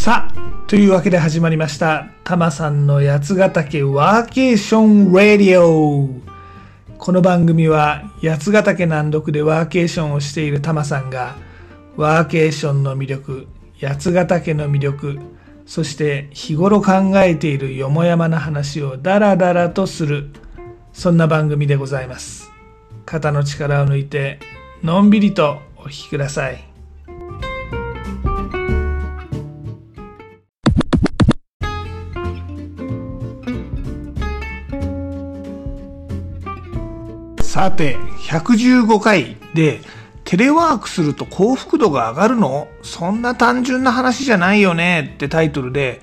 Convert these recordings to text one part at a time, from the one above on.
さあ、というわけで始まりました。タマさんの八ヶ岳ワーケーションラディオ。この番組は八ヶ岳南麓でワーケーションをしているタマさんがワーケーションの魅力、八ヶ岳の魅力、そして日頃考えているよもやまな話をダラダラとする、そんな番組でございます。肩の力を抜いてのんびりとお聞きください。さて、115回で、テレワークすると幸福度が上がるの？そんな単純な話じゃないよね？ってタイトルで、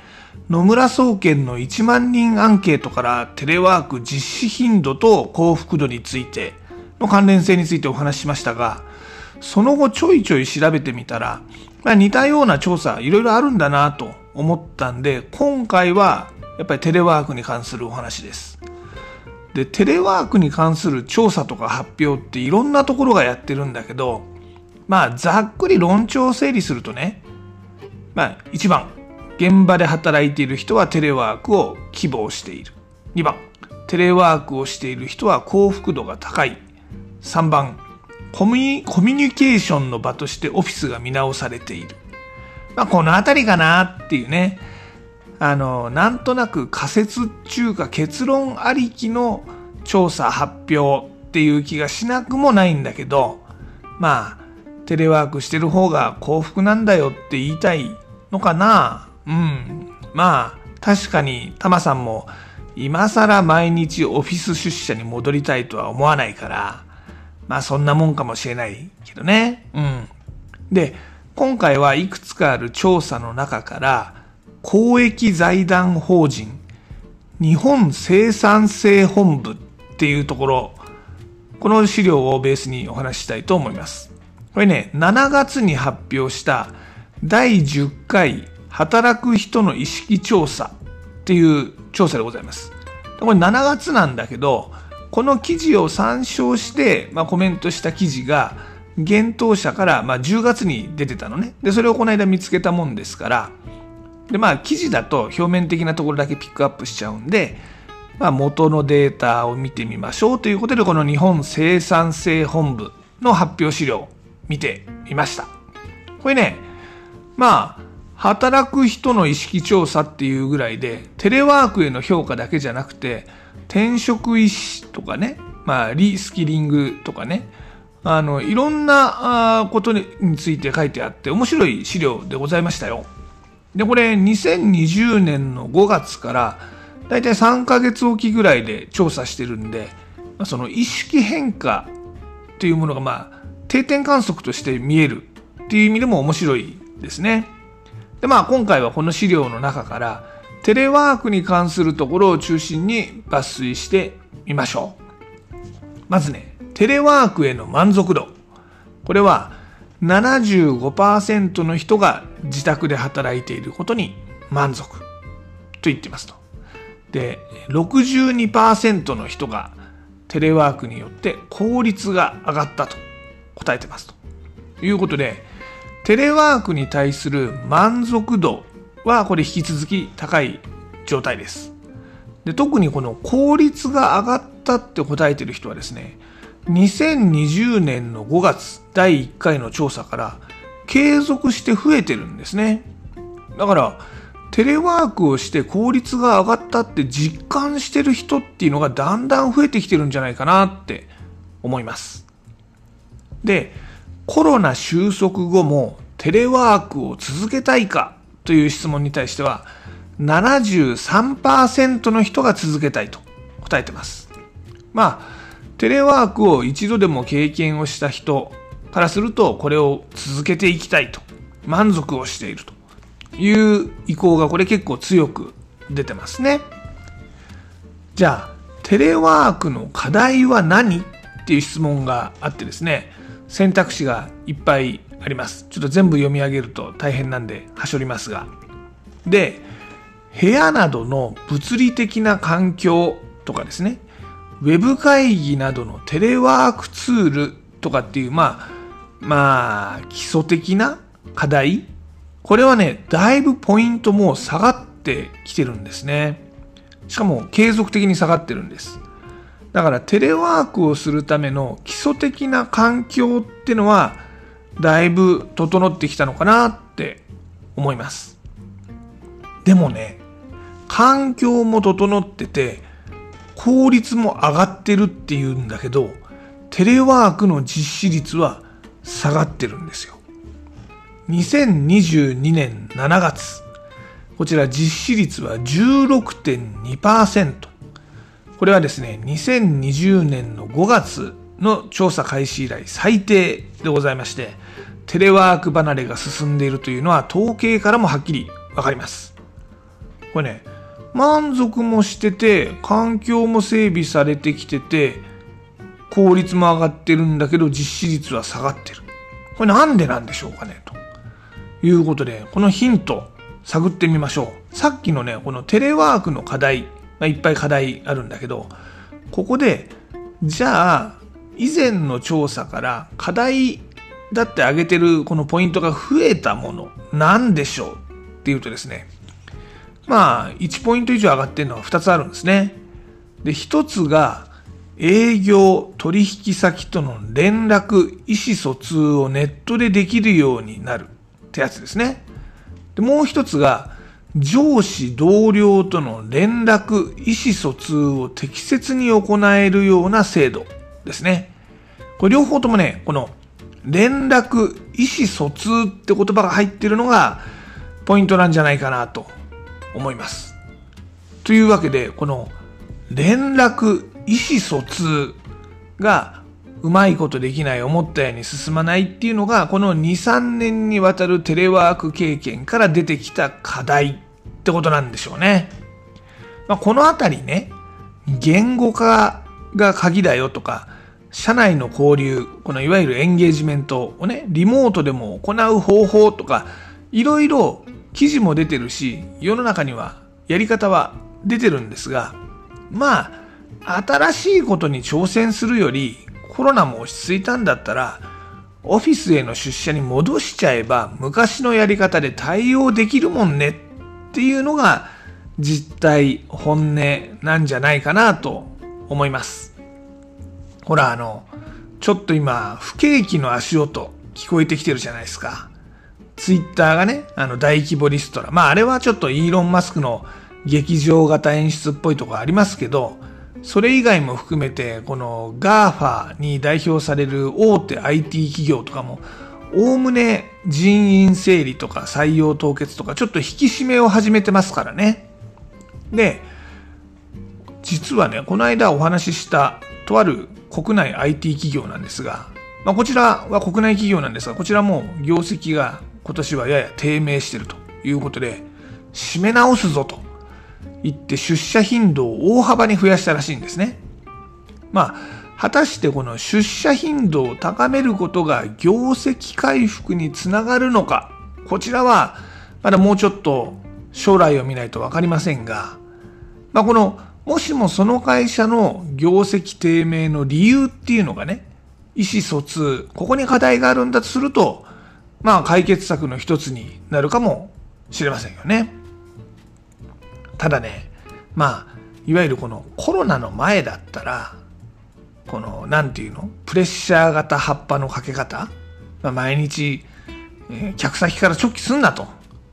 野村総研の1万人アンケートからテレワーク実施頻度と幸福度についての関連性についてお話ししましたが、その後ちょいちょい調べてみたら、まあ、似たような調査いろいろあるんだなと思ったんで、今回はやっぱりテレワークに関するお話です。で、テレワークに関する調査とか発表っていろんなところがやってるんだけど、まあ、ざっくり論調を整理するとね、まあ、1番、現場で働いている人はテレワークを希望している。2番、テレワークをしている人は幸福度が高い。3番、コミュニケーションの場としてオフィスが見直されている。まあ、このあたりかなっていうね。あの、なんとなく仮説中か結論ありきの調査発表っていう気がしなくもないんだけど、まあ、テレワークしてる方が幸福なんだよって言いたいのかなうん。まあ、確かにタマさんも今更毎日オフィス出社に戻りたいとは思わないから、まあそんなもんかもしれないけどね。うん。で、今回はいくつかある調査の中から、公益財団法人日本生産性本部っていうところ、この資料をベースにお話ししたいと思います。これね、7月に発表した第10回働く人の意識調査っていう調査でございます。これ7月なんだけど、この記事を参照して、まあ、コメントした記事が、幻冬者から、まあ、10月に出てたのね。で、それをこの間見つけたもんですから、で、まあ、記事だと表面的なところだけピックアップしちゃうんで、まあ、元のデータを見てみましょうということで、この日本生産性本部の発表資料を見てみました。これね、まあ、働く人の意識調査っていうぐらいで、テレワークへの評価だけじゃなくて、転職意思とかね、まあ、リスキリングとかね、あの、いろんなことについて書いてあって、面白い資料でございましたよ。で、これ、2020年の5月から、だいたい3ヶ月おきぐらいで調査してるんで、ま、その意識変化っていうものが、まあ、定点観測として見えるっていう意味でも面白いですね。で、まあ、今回はこの資料の中から、テレワークに関するところを中心に抜粋してみましょう。まずね、テレワークへの満足度。これは75%の人が自宅で働いていることに満足と言っていますと。で、62%の人がテレワークによって効率が上がったと答えてますということで、テレワークに対する満足度はこれ引き続き高い状態です。で特にこの効率が上がったって答えてる人はですね、2020年の5月第1回の調査から継続して増えてるんですね。だから、テレワークをして効率が上がったって実感してる人っていうのがだんだん増えてきてるんじゃないかなって思います。で、コロナ収束後もテレワークを続けたいかという質問に対しては73%の人が続けたいと答えてます。まあ、テレワークを一度でも経験をした人からするとこれを続けていきたいと満足をしているという意向がこれ結構強く出てますね。じゃあ、テレワークの課題は何っていう質問があってですね、選択肢がいっぱいあります。ちょっと全部読み上げると大変なんで、はしょりますが。で、部屋などの物理的な環境とかですね、ウェブ会議などのテレワークツールとかっていう、まあ、まあ、基礎的な課題これはね、だいぶポイントも下がってきてるんですね。しかも継続的に下がってるんです。だからテレワークをするための基礎的な環境っていうのはだいぶ整ってきたのかなって思います。でもね、環境も整ってて効率も上がってるっていうんだけどテレワークの実施率は下がってるんですよ。2022年7月こちら実施率は16.2%。これはですね、2020年の5月の調査開始以来最低でございまして、テレワーク離れが進んでいるというのは統計からもはっきりわかります。これね、満足もしてて、環境も整備されてきてて、効率も上がってるんだけど実施率は下がってる。これなんでなんでしょうかねということで、このヒント、探ってみましょう。さっきのね、このテレワークの課題、まあ、いっぱい課題あるんだけど、ここで、じゃあ、以前の調査から課題だって挙げてるこのポイントが増えたもの、なんでしょうっていうとですね、まあ、1ポイント以上上がってるのは2つあるんですね。で、1つが、営業取引先との連絡、意思疎通をネットでできるようになるってやつですね。でもう一つが、上司同僚との連絡、意思疎通を適切に行えるような制度ですね。これ両方ともね、この連絡、意思疎通って言葉が入ってるのがポイントなんじゃないかなと思います。というわけで、この連絡、意思疎通がうまいことできない、思ったように進まないっていうのが、この2、3年にわたるテレワーク経験から出てきた課題ってことなんでしょうね。まあ、このあたりね、言語化が鍵だよとか、社内の交流、このいわゆるエンゲージメントをね、リモートでも行う方法とか、いろいろ記事も出てるし、世の中にはやり方は出てるんですが、まあ、新しいことに挑戦するより、コロナも落ち着いたんだったら、オフィスへの出社に戻しちゃえば昔のやり方で対応できるもんねっていうのが実態、本音なんじゃないかなと思います。ほら、あの、ちょっと今、不景気の足音聞こえてきてるじゃないですか。ツイッターがね、あの大規模リストラ。まああれはちょっとイーロン・マスクの劇場型演出っぽいとこありますけど、それ以外も含めて、この GAFA に代表される大手 IT 企業とかも、おおむね人員整理とか採用凍結とかちょっと引き締めを始めてますからね。で、実はね、この間お話ししたとある国内 IT 企業なんですが、まあ、こちらは国内企業なんですが、こちらも業績が今年はやや低迷しているということで、締め直すぞと行って出社頻度を大幅に増やしたらしいんですね。まあ、果たしてこの出社頻度を高めることが業績回復につながるのか、こちらはまだもうちょっと将来を見ないとわかりませんが、まあ、この、もしもその会社の業績低迷の理由っていうのがね、意思疎通、ここに課題があるんだとすると、まあ解決策の一つになるかもしれませんよね。ただね、まあ、いわゆるこのコロナの前だったら、この、なんていうの？プレッシャー型葉っぱのかけ方、まあ、毎日、えー、客先から直帰すんなと。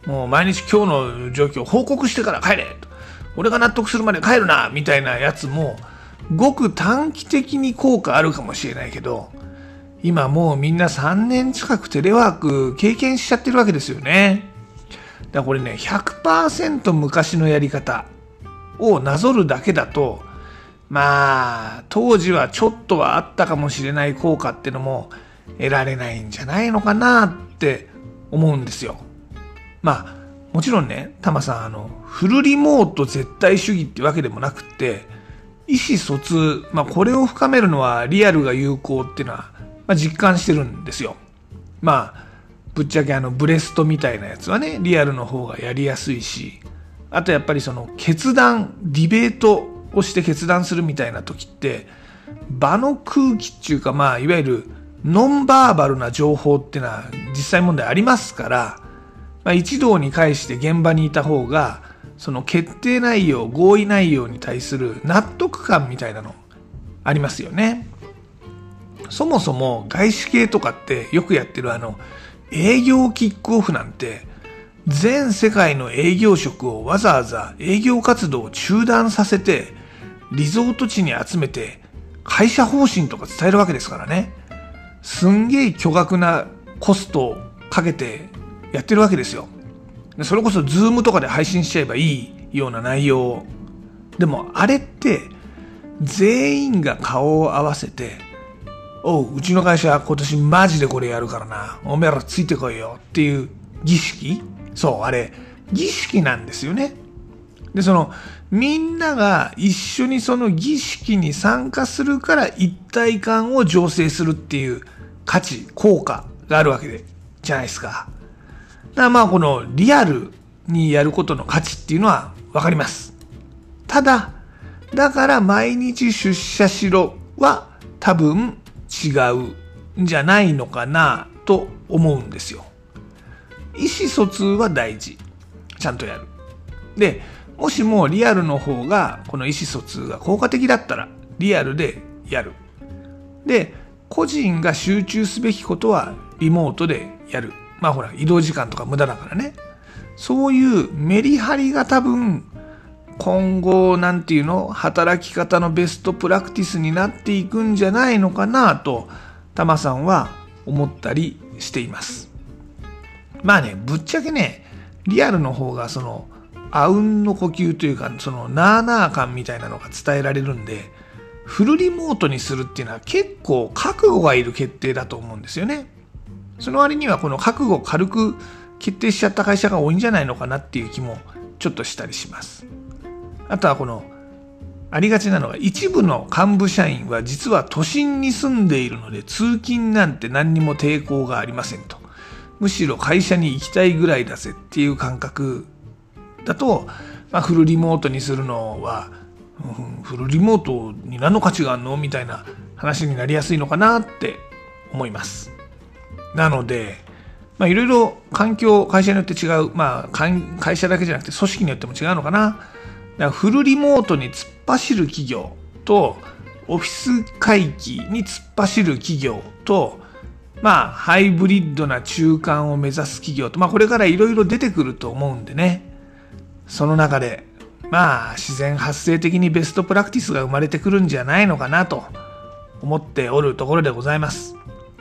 もう毎日今日の状況を報告してから帰れと。俺が納得するまで帰るなみたいなやつも、ごく短期的に効果あるかもしれないけど、今もうみんな3年近くテレワーク経験しちゃってるわけですよね。だからこれね、100%昔のやり方をなぞるだけだと、まあ、当時はちょっとはあったかもしれない効果ってのも得られないんじゃないのかなって思うんですよ。まあ、もちろんね、タマさん、あの、フルリモート絶対主義ってわけでもなくって、意思疎通、まあ、これを深めるのはリアルが有効っていうのは、まあ、実感してるんですよ。まあ、ぶっちゃけあのブレストみたいなやつはねリアルの方がやりやすいしあとやっぱりその決断ディベートをして決断するみたいな時って場の空気っていうかまあいわゆるノンバーバルな情報っていうのは実際問題ありますからまあ、一堂に会して現場にいた方がその決定内容合意内容に対する納得感みたいなのありますよねそもそも外資系とかってよくやってるあの営業キックオフなんて全世界の営業職をわざわざ営業活動を中断させてリゾート地に集めて会社方針とか伝えるわけですからね。すんげえ巨額なコストをかけてやってるわけですよ。それこそズームとかで配信しちゃえばいいような内容でもあれって全員が顔を合わせておう、うちの会社今年マジでこれやるからな。おめえらついてこいよっていう儀式そう、あれ、儀式なんですよね。で、その、みんなが一緒にその儀式に参加するから一体感を醸成するっていう価値、効果があるわけで、じゃないですか。だからまあこのリアルにやることの価値っていうのはわかります。ただ、だから毎日出社しろは多分違うんじゃないのかなと思うんですよ。意思疎通は大事。ちゃんとやる。で、もしもリアルの方がこの意思疎通が効果的だったらリアルでやる。で、個人が集中すべきことはリモートでやる。まあほら、移動時間とか無駄だからね。そういうメリハリが多分今後なんていうの働き方のベストプラクティスになっていくんじゃないのかなとタマさんは思ったりしています。まあねぶっちゃけねリアルの方がそのあうんの呼吸というかそのなーなー感みたいなのが伝えられるんでフルリモートにするっていうのは結構覚悟がいる決定だと思うんですよね。その割にはこの覚悟を軽く決定しちゃった会社が多いんじゃないのかなっていう気もちょっとしたりします。あとはこのありがちなのが一部の幹部社員は実は都心に住んでいるので通勤なんて何にも抵抗がありませんと。むしろ会社に行きたいぐらいだぜっていう感覚だと、まあ、フルリモートにするのは、うん、フルリモートに何の価値があるのみたいな話になりやすいのかなって思います。なので、いろいろ環境、会社によって違う、まあ、会社だけじゃなくて組織によっても違うのかな。だからフルリモートに突っ走る企業と、オフィス回帰に突っ走る企業と、まあ、ハイブリッドな中間を目指す企業と、まあ、これからいろいろ出てくると思うんでね。その中で、まあ、自然発生的にベストプラクティスが生まれてくるんじゃないのかなと思っておるところでございます。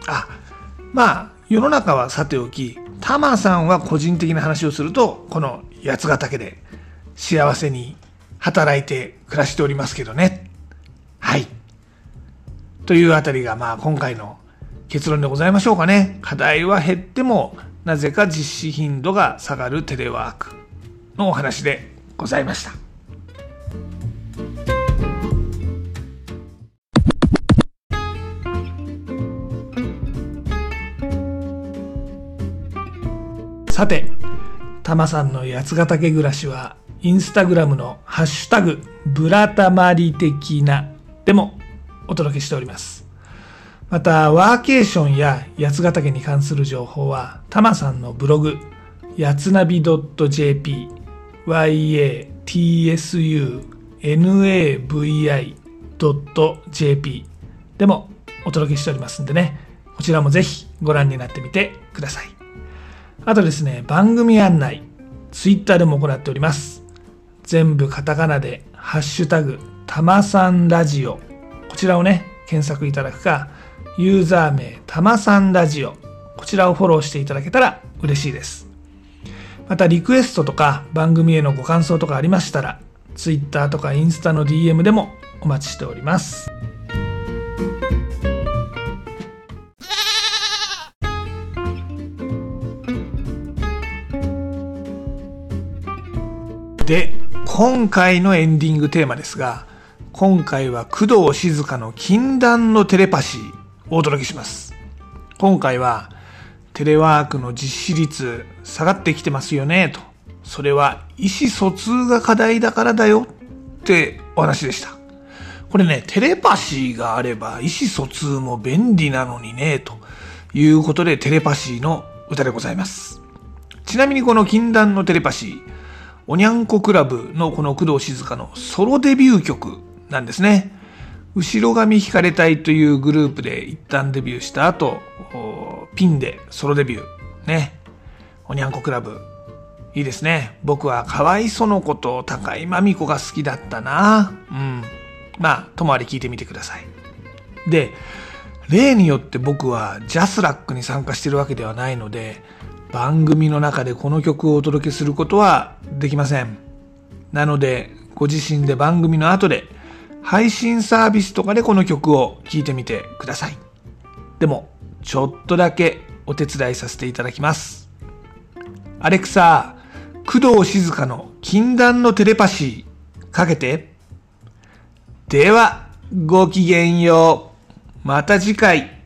あ、まあ、世の中はさておき、タマさんは個人的な話をすると、この八ヶ岳で幸せに働いて暮らしておりますけどね。はい。というあたりが、まあ今回の結論でございましょうかね。課題は減っても、なぜか実施頻度が下がるテレワークのお話でございました。さて、タマさんの八ヶ岳暮らしはインスタグラムのハッシュタグ、ブラタマリ的なでもお届けしております。また、ワーケーションや八ヶ岳に関する情報は、タマさんのブログ、やつなび .jp、yatsunavi.jp でもお届けしておりますんでね、こちらもぜひご覧になってみてください。あとですね、番組案内、ツイッターでも行っております。全部カタカナで、ハッシュタグ、たまさんラジオ。こちらをね、検索いただくか、ユーザー名、たまさんラジオ。こちらをフォローしていただけたら嬉しいです。また、リクエストとか番組へのご感想とかありましたら、ツイッターとかインスタの DM でもお待ちしております。で、今回のエンディングテーマですが、今回は工藤静香の禁断のテレパシーをお届けします。今回はテレワークの実施率下がってきてますよねと。それは意思疎通が課題だからだよってお話でした。これね、テレパシーがあれば意思疎通も便利なのにね、ということでテレパシーの歌でございます。ちなみにこの禁断のテレパシー、おにゃんこクラブのこの工藤静香のソロデビュー曲なんですね。後ろ髪引かれたいというグループで一旦デビューした後、ピンでソロデビュー。ね。おにゃんこクラブ。いいですね。僕は河合園子と高井真美子が好きだったな。うん。まあ、ともあり聞いてみてください。で、例によって僕はジャスラックに参加してるわけではないので、番組の中でこの曲をお届けすることはできません。なので、ご自身で番組の後で配信サービスとかでこの曲を聴いてみてください。でも、ちょっとだけお手伝いさせていただきます。アレクサ、工藤静香の禁断のテレパシーかけて。では、ごきげんよう。また次回。